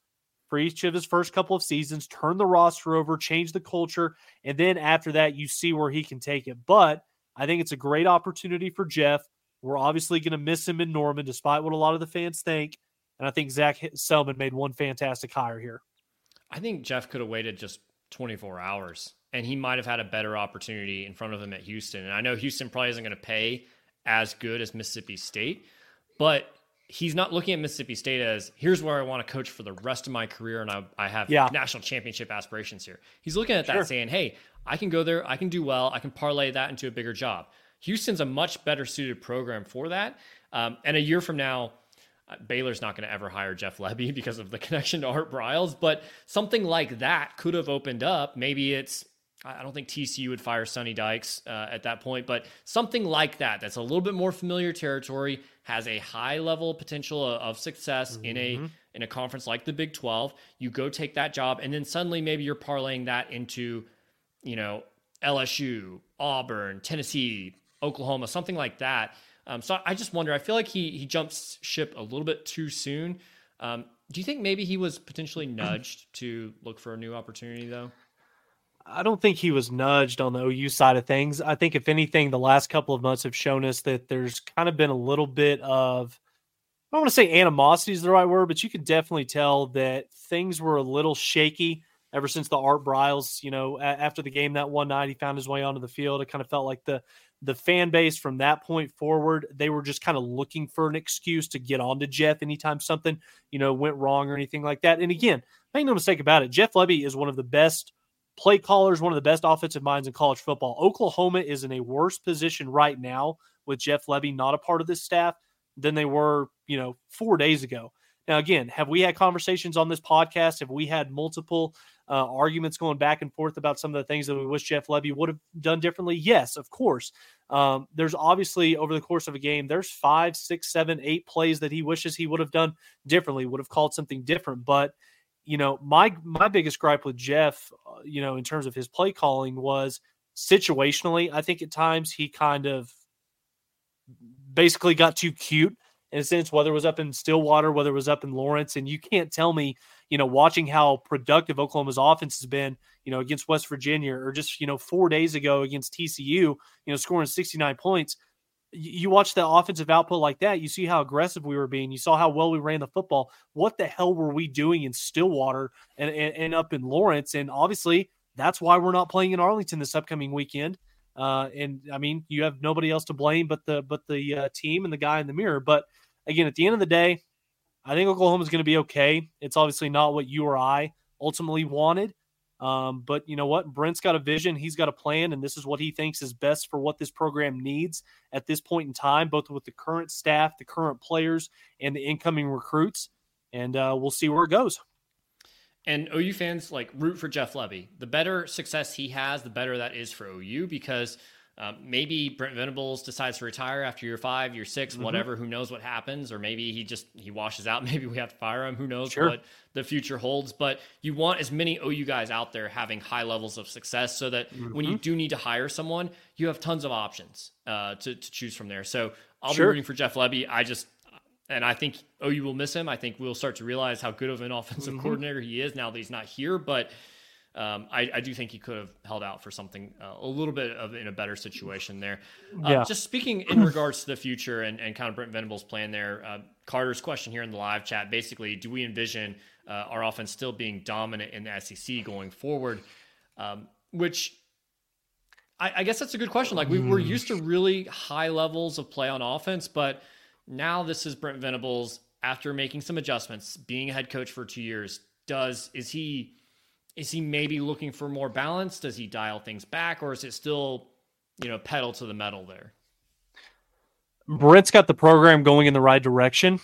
for each of his first couple of seasons, turn the roster over, change the culture, and then after that, you see where he can take it. But I think it's a great opportunity for Jeff. We're obviously going to miss him in Norman, despite what a lot of the fans think. And I think Zach Selmon made one fantastic hire here. I think Jeff could have waited just 24 hours and he might have had a better opportunity in front of him at Houston. And I know Houston probably isn't going to pay as good as Mississippi State, but he's not looking at Mississippi State as here's where I want to coach for the rest of my career and I, I have Yeah. national championship aspirations here. He's looking at that Sure. saying, hey, I can go there, I can do well, I can parlay that into a bigger job. Houston's a much better suited program for that. Um, and a year from now, uh, Baylor's not going to ever hire Jeff Lebby because of the connection to Art Briles, but something like that could have opened up. Maybe it's I don't think TCU would fire Sonny Dykes uh, at that point, but something like that that's a little bit more familiar territory has a high level potential of, of success in a in a conference like the Big 12. You go take that job and then suddenly maybe you're parlaying that into you know LSU, Auburn, Tennessee, Oklahoma, something like that. Um, so I just wonder. I feel like he he jumps ship a little bit too soon. Um, do you think maybe he was potentially nudged to look for a new opportunity though? I don't think he was nudged on the OU side of things. I think, if anything, the last couple of months have shown us that there's kind of been a little bit of, I don't want to say animosity is the right word, but you could definitely tell that things were a little shaky ever since the Art Briles, you know, after the game that one night, he found his way onto the field. It kind of felt like the, the fan base from that point forward, they were just kind of looking for an excuse to get on to Jeff anytime something, you know, went wrong or anything like that. And again, make no mistake about it, Jeff Lebby is one of the best play callers, one of the best offensive minds in college football. Oklahoma is in a worse position right now with Jeff Lebby not a part of this staff than they were, you know, four days ago. Now, again, have we had conversations on this podcast? Have we had multiple uh, arguments going back and forth about some of the things that we wish Jeff Lebby would have done differently? Yes, of course. Um, there's obviously over the course of a game, there's five, six, seven, eight plays that he wishes he would have done differently, would have called something different. But you know, my my biggest gripe with Jeff, uh, you know, in terms of his play calling was situationally. I think at times he kind of basically got too cute in a sense, whether it was up in Stillwater, whether it was up in Lawrence, and you can't tell me, you know, watching how productive Oklahoma's offense has been, you know, against West Virginia or just you know four days ago against TCU, you know, scoring sixty nine points you watch the offensive output like that, you see how aggressive we were being. You saw how well we ran the football. What the hell were we doing in Stillwater and, and, and up in Lawrence? And obviously, that's why we're not playing in Arlington this upcoming weekend. Uh, and I mean, you have nobody else to blame but the but the uh, team and the guy in the mirror. But again, at the end of the day, I think Oklahoma's going to be okay. It's obviously not what you or I ultimately wanted. Um, but you know what? Brent's got a vision. He's got a plan, and this is what he thinks is best for what this program needs at this point in time, both with the current staff, the current players, and the incoming recruits. And uh, we'll see where it goes. And OU fans like root for Jeff Lebby. The better success he has, the better that is for OU because um, maybe Brent Venables decides to retire after year five, year 6 Mm-hmm. whatever. Who knows what happens? Or maybe he just he washes out. Maybe we have to fire him. Who knows Sure. what the future holds? But you want as many OU guys out there having high levels of success, so that when Mm-hmm. you do need to hire someone, you have tons of options uh, to to choose from there. So I'll Sure. be rooting for Jeff Lebby. I just and I think OU will miss him. I think we'll start to realize how good of an offensive Mm-hmm. coordinator he is now that he's not here. But um, I, I do think he could have held out for something uh, a little bit of in a better situation there. Uh, Yeah. Just speaking in regards to the future and, and kind of Brent Venables' plan there, uh, Carter's question here in the live chat basically, do we envision uh, our offense still being dominant in the SEC going forward? Um, which I, I guess that's a good question. Like we, we're used to really high levels of play on offense, but now this is Brent Venables after making some adjustments, being a head coach for two years. Does is he is he maybe looking for more balance? Does he dial things back, or is it still you know pedal to the metal there? Brent's got the program going in the right direction.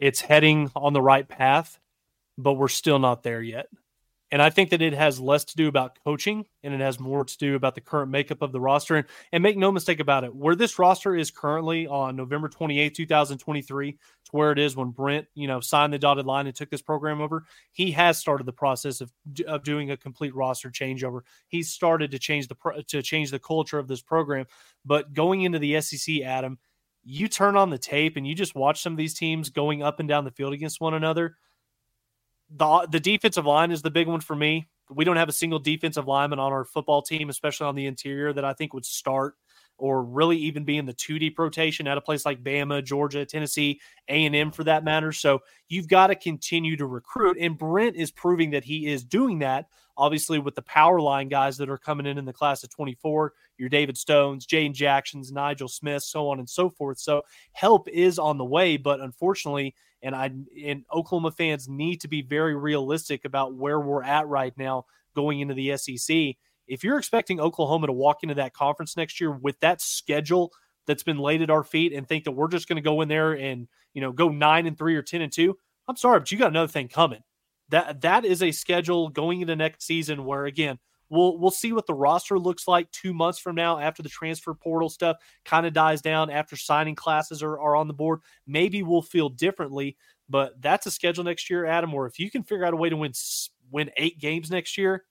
It's heading on the right path, but we're still not there yet. And I think that it has less to do about coaching and it has more to do about the current makeup of the roster. And, and make no mistake about it, where this roster is currently on November 28, 2023, to where it is when Brent, you know, signed the dotted line and took this program over, he has started the process of, of doing a complete roster changeover. He's started to change the to change the culture of this program. But going into the SEC, Adam, you turn on the tape and you just watch some of these teams going up and down the field against one another. The, the defensive line is the big one for me. We don't have a single defensive lineman on our football team, especially on the interior, that I think would start or really even be in the two deep rotation at a place like Bama, Georgia, Tennessee, A and M for that matter. So you've got to continue to recruit, and Brent is proving that he is doing that. Obviously, with the power line guys that are coming in in the class of 24, your David Stones, Jayden Jacksons, Nigel Smith, so on and so forth. So help is on the way, but unfortunately, and I and Oklahoma fans need to be very realistic about where we're at right now going into the SEC if you're expecting Oklahoma to walk into that conference next year with that schedule that's been laid at our feet and think that we're just going to go in there and you know go nine and three or ten and two, I'm sorry, but you got another thing coming. That that is a schedule going into next season where again we'll we'll see what the roster looks like two months from now after the transfer portal stuff kind of dies down after signing classes are, are on the board. Maybe we'll feel differently, but that's a schedule next year, Adam. Where if you can figure out a way to win win eight games next year,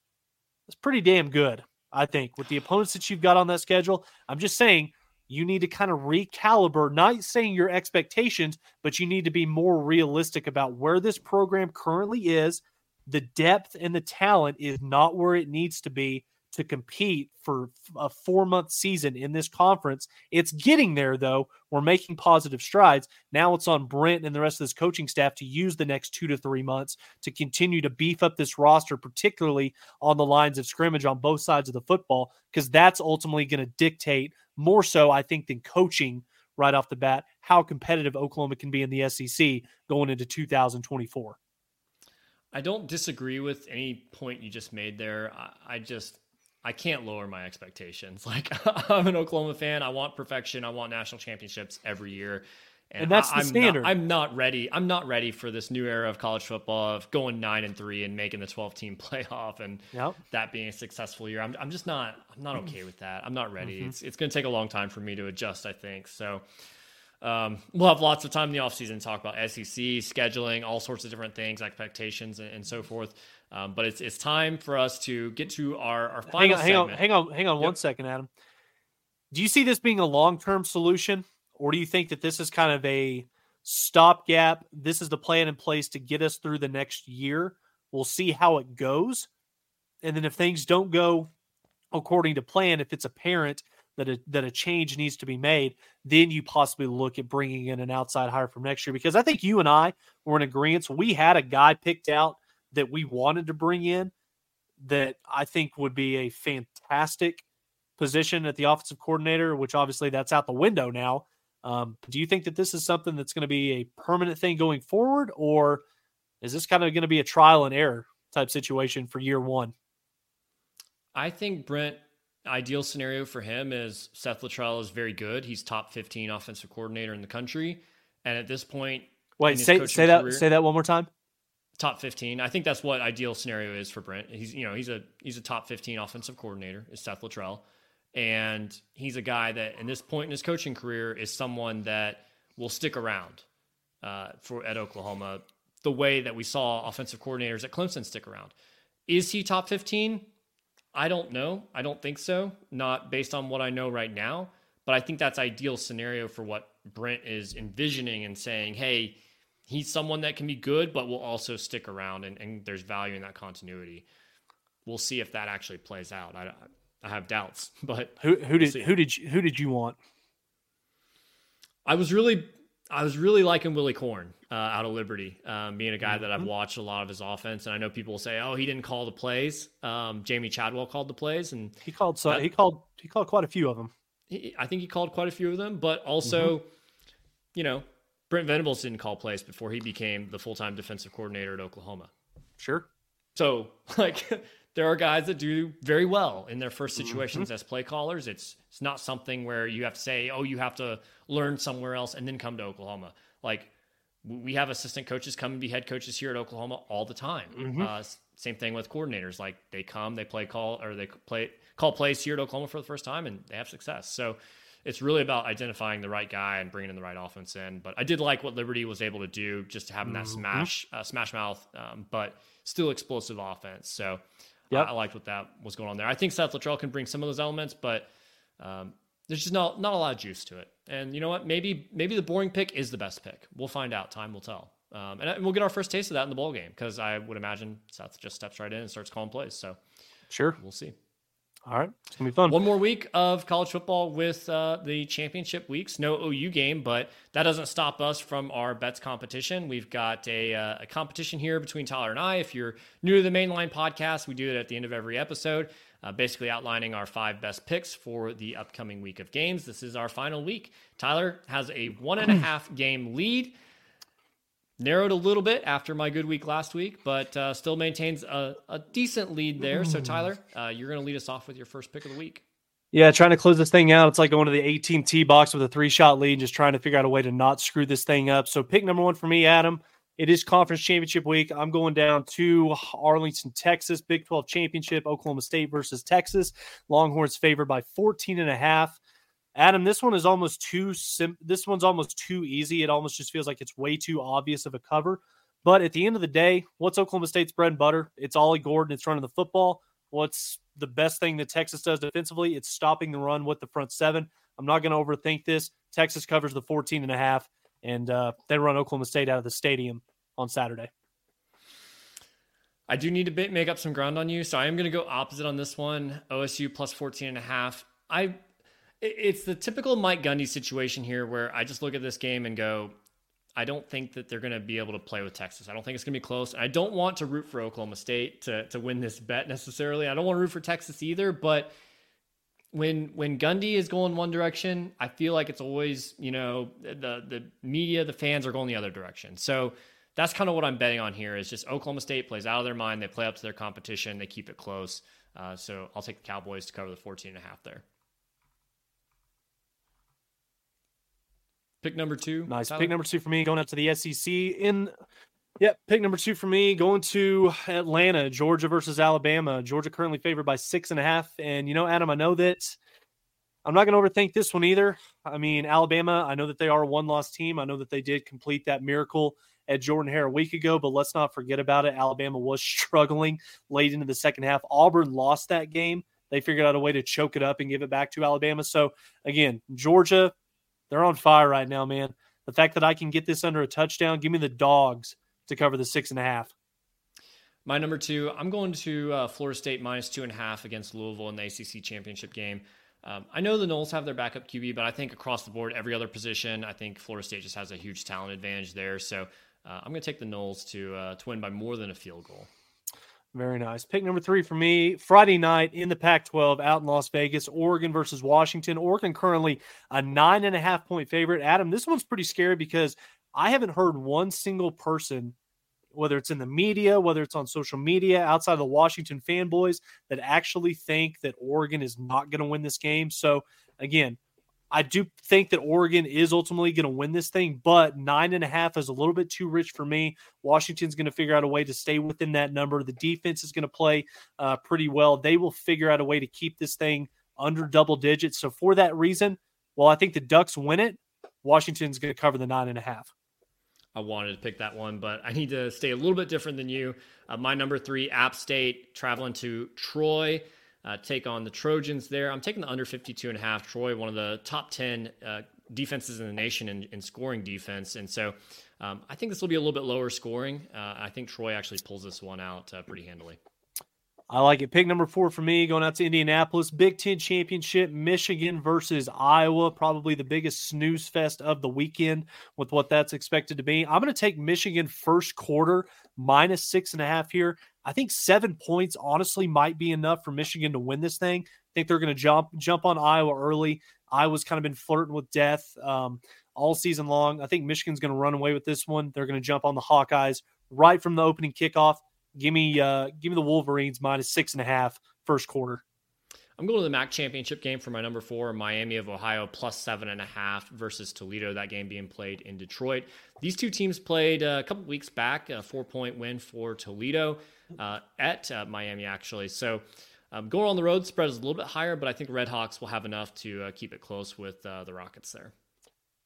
that's pretty damn good, I think, with the opponents that you've got on that schedule. I'm just saying you need to kind of recalibrate, not saying your expectations, but you need to be more realistic about where this program currently is. The depth and the talent is not where it needs to be to compete for a four month season in this conference. It's getting there, though. We're making positive strides. Now it's on Brent and the rest of this coaching staff to use the next two to three months to continue to beef up this roster, particularly on the lines of scrimmage on both sides of the football, because that's ultimately going to dictate more so, I think, than coaching right off the bat how competitive Oklahoma can be in the SEC going into 2024. I don't disagree with any point you just made there. I, I just I can't lower my expectations. Like I'm an Oklahoma fan. I want perfection. I want national championships every year. And, and that's I, the standard. Not, I'm not ready. I'm not ready for this new era of college football of going nine and three and making the 12 team playoff and yep. that being a successful year. I'm, I'm just not. I'm not okay with that. I'm not ready. Mm-hmm. It's it's going to take a long time for me to adjust. I think so. Um, we'll have lots of time in the offseason to talk about SEC scheduling, all sorts of different things, expectations, and, and so forth. Um, but it's it's time for us to get to our our final. Hang on, hang on, hang on, hang on yep. one second, Adam. Do you see this being a long term solution, or do you think that this is kind of a stopgap? This is the plan in place to get us through the next year. We'll see how it goes, and then if things don't go according to plan, if it's apparent that a, that a change needs to be made, then you possibly look at bringing in an outside hire from next year. Because I think you and I were in agreement. We had a guy picked out that we wanted to bring in that I think would be a fantastic position at the offensive coordinator, which obviously that's out the window now. Um, do you think that this is something that's going to be a permanent thing going forward, or is this kind of going to be a trial and error type situation for year one? I think Brent, ideal scenario for him is Seth Littrell is very good. He's top 15 offensive coordinator in the country. And at this point, wait, say, say that, say that one more time top 15. I think that's what ideal scenario is for Brent. He's you know he's a he's a top 15 offensive coordinator is Seth Littrell, and he's a guy that in this point in his coaching career is someone that will stick around uh, for at Oklahoma the way that we saw offensive coordinators at Clemson stick around. Is he top 15? I don't know. I don't think so. Not based on what I know right now, but I think that's ideal scenario for what Brent is envisioning and saying, "Hey, he's someone that can be good, but will also stick around, and, and there's value in that continuity. We'll see if that actually plays out. I, I have doubts, but who who did we'll who did you, who did you want? I was really I was really liking Willy Korn uh, out of Liberty, um, being a guy that I've mm-hmm. watched a lot of his offense, and I know people will say, "Oh, he didn't call the plays." Um, Jamey Chadwell called the plays, and he called so that, he called he called quite a few of them. He, I think he called quite a few of them, but also, mm-hmm. you know, Brent Venables didn't call plays before he became the full time defensive coordinator at Oklahoma. Sure. So, like, there are guys that do very well in their first situations mm-hmm. as play callers. It's it's not something where you have to say, "Oh, you have to learn somewhere else and then come to Oklahoma." Like, we have assistant coaches come and be head coaches here at Oklahoma all the time. Mm-hmm. Uh, same thing with coordinators. Like, they come, they play call or they play call plays here at Oklahoma for the first time, and they have success. So it's really about identifying the right guy and bringing in the right offense in. But I did like what Liberty was able to do, just to having that mm-hmm. smash, uh, smash mouth, um, but still explosive offense. So yep. I, I, liked what that was going on there. I think Seth Littrell can bring some of those elements, but um, there's just not not a lot of juice to it. And you know what? Maybe maybe the boring pick is the best pick. We'll find out. Time will tell. Um, and, and we'll get our first taste of that in the bowl game because I would imagine Seth just steps right in and starts calling plays. So sure, we'll see. All right, it's gonna be fun. One more week of college football with uh, the championship weeks. No OU game, but that doesn't stop us from our bets competition. We've got a, uh, a competition here between Tyler and I. If you're new to the Mainline podcast, we do it at the end of every episode, uh, basically outlining our five best picks for the upcoming week of games. This is our final week. Tyler has a one and a half game lead narrowed a little bit after my good week last week, but uh, still maintains a, a, decent lead there. So, Tyler, uh, you're going to lead us off with your first pick of the week. Yeah, trying to close this thing out. It's like going to the 18 T box with a three shot lead, just trying to figure out a way to not screw this thing up. So, pick number one for me, Adam. It is conference championship week. I'm going down to Arlington, Texas, Big 12 championship, Oklahoma State versus Texas. Longhorns favored by 14 and a half. Adam, this one is almost too sim- this one's almost too easy. It almost just feels like it's way too obvious of a cover. But at the end of the day, what's Oklahoma State's bread and butter? It's Ollie Gordon. It's running the football. What's the best thing that Texas does defensively? It's stopping the run with the front seven. I'm not going to overthink this. Texas covers the 14 and a half, and uh, they run Oklahoma State out of the stadium on Saturday. I do need to make up some ground on you, so I am going to go opposite on this one. OSU plus 14 and a half. I it's the typical Mike Gundy situation here where I just look at this game and go, I don't think that they're going to be able to play with Texas. I don't think it's going to be close. I don't want to root for Oklahoma State to, to win this bet necessarily. I don't want to root for Texas either, but when when Gundy is going one direction, I feel like it's always, you know, the the media, the fans are going the other direction. So that's kind of what I'm betting on here is just Oklahoma State plays out of their mind. They play up to their competition. They keep it close. Uh, so I'll take the Cowboys to cover the 14 and a half there. Pick number two. Nice. Tyler? Pick number two for me going out to the SEC. In Yep, pick number two for me going to Atlanta, Georgia versus Alabama. Georgia currently favored by six and a half. And you know, Adam, I know that I'm not going to overthink this one either. I mean, Alabama, I know that they are a one loss team. I know that they did complete that miracle at Jordan Hare a week ago, but let's not forget about it. Alabama was struggling late into the second half. Auburn lost that game. They figured out a way to choke it up and give it back to Alabama. So, again, Georgia, they're on fire right now, man. The fact that I can get this under a touchdown, give me the dogs to cover the six and a half. My number two, I'm going to uh, Florida State minus two and a half against Louisville in the ACC championship game. Um, I know the Noles have their backup QB, but I think across the board, every other position, I think Florida State just has a huge talent advantage there. So uh, I'm going to take the Noles to uh, to win by more than a field goal. Very nice. Pick number three for me Friday night in the Pac 12 out in Las Vegas, Oregon versus Washington. Oregon currently a nine and a half point favorite. Adam, this one's pretty scary because I haven't heard one single person, whether it's in the media, whether it's on social media, outside of the Washington fanboys, that actually think that Oregon is not going to win this game. So, again, I do think that Oregon is ultimately going to win this thing, but nine and a half is a little bit too rich for me. Washington's going to figure out a way to stay within that number. The defense is going to play uh, pretty well. They will figure out a way to keep this thing under double digits. So for that reason, well, I think the Ducks win it. Washington's going to cover the nine and a half. I wanted to pick that one, but I need to stay a little bit different than you. Uh, my number three, App State, traveling to Troy uh, take on the Trojans there. I'm taking the under 52 and a half. Troy, one of the top 10 uh, defenses in the nation in, in scoring defense. And so um, I think this will be a little bit lower scoring. Uh, I think Troy actually pulls this one out uh, pretty handily. I like it. Pick number four for me going out to Indianapolis. Big Ten Championship, Michigan versus Iowa. Probably the biggest snooze fest of the weekend with what that's expected to be. I'm going to take Michigan first quarter minus six and a half here. I think seven points honestly might be enough for Michigan to win this thing. I think they're going to jump jump on Iowa early. Iowa's kind of been flirting with death um, all season long. I think Michigan's going to run away with this one. They're going to jump on the Hawkeyes right from the opening kickoff. Give me uh, give me the Wolverines minus six and a half first quarter. I'm going to the MAC championship game for my number four, Miami of Ohio, plus seven and a half versus Toledo. That game being played in Detroit. These two teams played a couple weeks back, a four point win for Toledo uh, at uh, Miami, actually. So um, going on the road, spread is a little bit higher, but I think Red Hawks will have enough to uh, keep it close with uh, the Rockets there.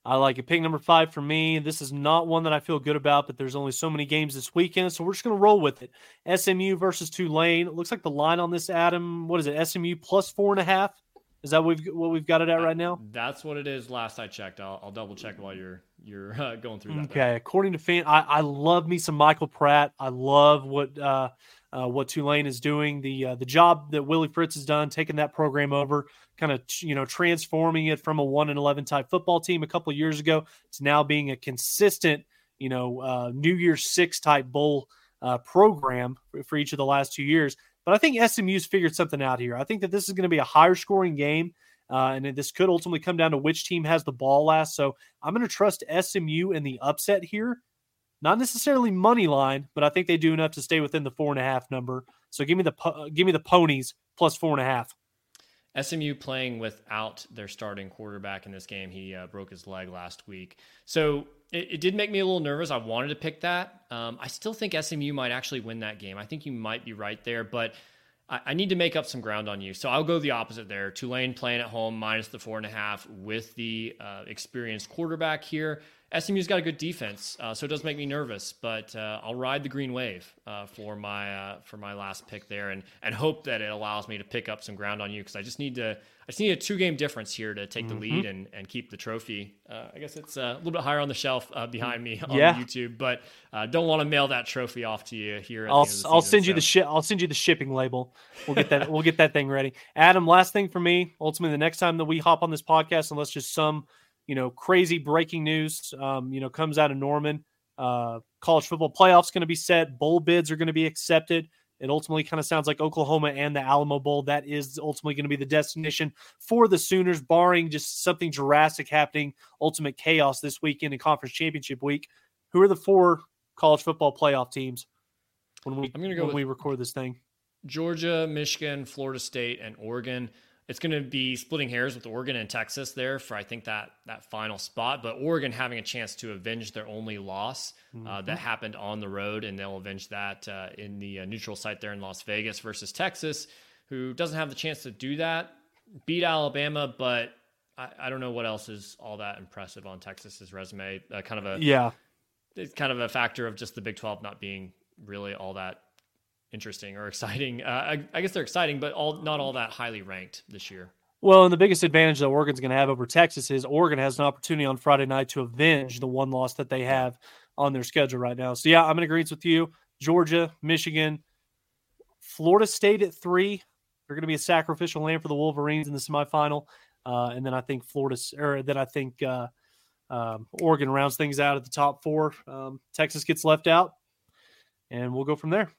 I like it. Pick number five for me. This is not one that I feel good about, but there's only so many games this weekend, so we're just going to roll with it. SMU versus Tulane. It looks like the line on this, Adam, what is it? SMU plus four and a half. Is that what we've what we've got it at right now? That's what it is. Last I checked, I'll, I'll double check while you're you're uh, going through that. Okay, according to fan, I, I love me some Michael Pratt. I love what uh, uh, what Tulane is doing. The uh, the job that Willie Fritz has done, taking that program over, kind of you know transforming it from a one and eleven type football team a couple years ago to now being a consistent you know uh, New Year's Six type bowl uh, program for, for each of the last two years. But I think SMU's figured something out here. I think that this is going to be a higher scoring game. Uh, and this could ultimately come down to which team has the ball last. So I'm going to trust SMU in the upset here. Not necessarily money line, but I think they do enough to stay within the four and a half number. So give me the give me the ponies plus four and a half. SMU playing without their starting quarterback in this game. He uh, broke his leg last week. So it, it, did make me a little nervous. I wanted to pick that. Um, I still think SMU might actually win that game. I think you might be right there, but I, I, need to make up some ground on you. So I'll go the opposite there. Tulane playing at home minus the four and a half with the uh, experienced quarterback here. SMU's got a good defense, uh, so it does make me nervous. But uh, I'll ride the green wave uh, for my uh, for my last pick there, and and hope that it allows me to pick up some ground on you because I just need to I just need a two game difference here to take mm-hmm. the lead and, and keep the trophy. Uh, I guess it's uh, a little bit higher on the shelf behind me on yeah. YouTube, but don't want to mail that trophy off to you here. I'll I'll send so. you the shi- I'll send you the shipping label. We'll get that we'll get that thing ready. Adam, last thing for me. Ultimately, the next time that we hop on this podcast, unless just some you know, crazy breaking news, um, you know, comes out of Norman. Uh, college football playoffs going to be set. Bowl bids are going to be accepted. It ultimately kind of sounds like Oklahoma and the Alamo Bowl. That is ultimately going to be the destination for the Sooners, barring just something drastic happening, ultimate chaos this weekend in conference championship week. Who are the four college football playoff teams when we I'm gonna go when we record this thing? Georgia, Michigan, Florida State, and Oregon it's going to be splitting hairs with Oregon and Texas there for I think that that final spot. But Oregon having a chance to avenge their only loss uh, mm-hmm. that happened on the road, and they'll avenge that uh, in the uh, neutral site there in Las Vegas versus Texas, who doesn't have the chance to do that. Beat Alabama, but I, I don't know what else is all that impressive on Texas's resume. Uh, kind of a yeah, it's kind of a factor of just the Big Twelve not being really all that interesting or exciting. Uh, I, I, guess they're exciting, but all not all that highly ranked this year. Well, and the biggest advantage that Oregon's going to have over Texas is Oregon has an opportunity on Friday night to avenge the one loss that they have on their schedule right now. So yeah, I'm in agreement with you. Georgia, Michigan, Florida State at three. They're going to be a sacrificial lamb for the Wolverines in the semifinal, uh, and then I think Florida, or then I think uh, um, Oregon rounds things out at the top four. Um, Texas gets left out, and we'll go from there.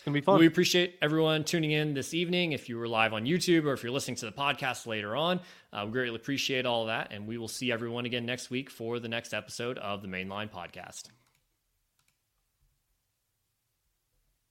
It's going to be fun. We appreciate everyone tuning in this evening. If you were live on YouTube or if you're listening to the podcast later on, uh, we greatly appreciate all of that. And we will see everyone again next week for the next episode of the Mainline Podcast.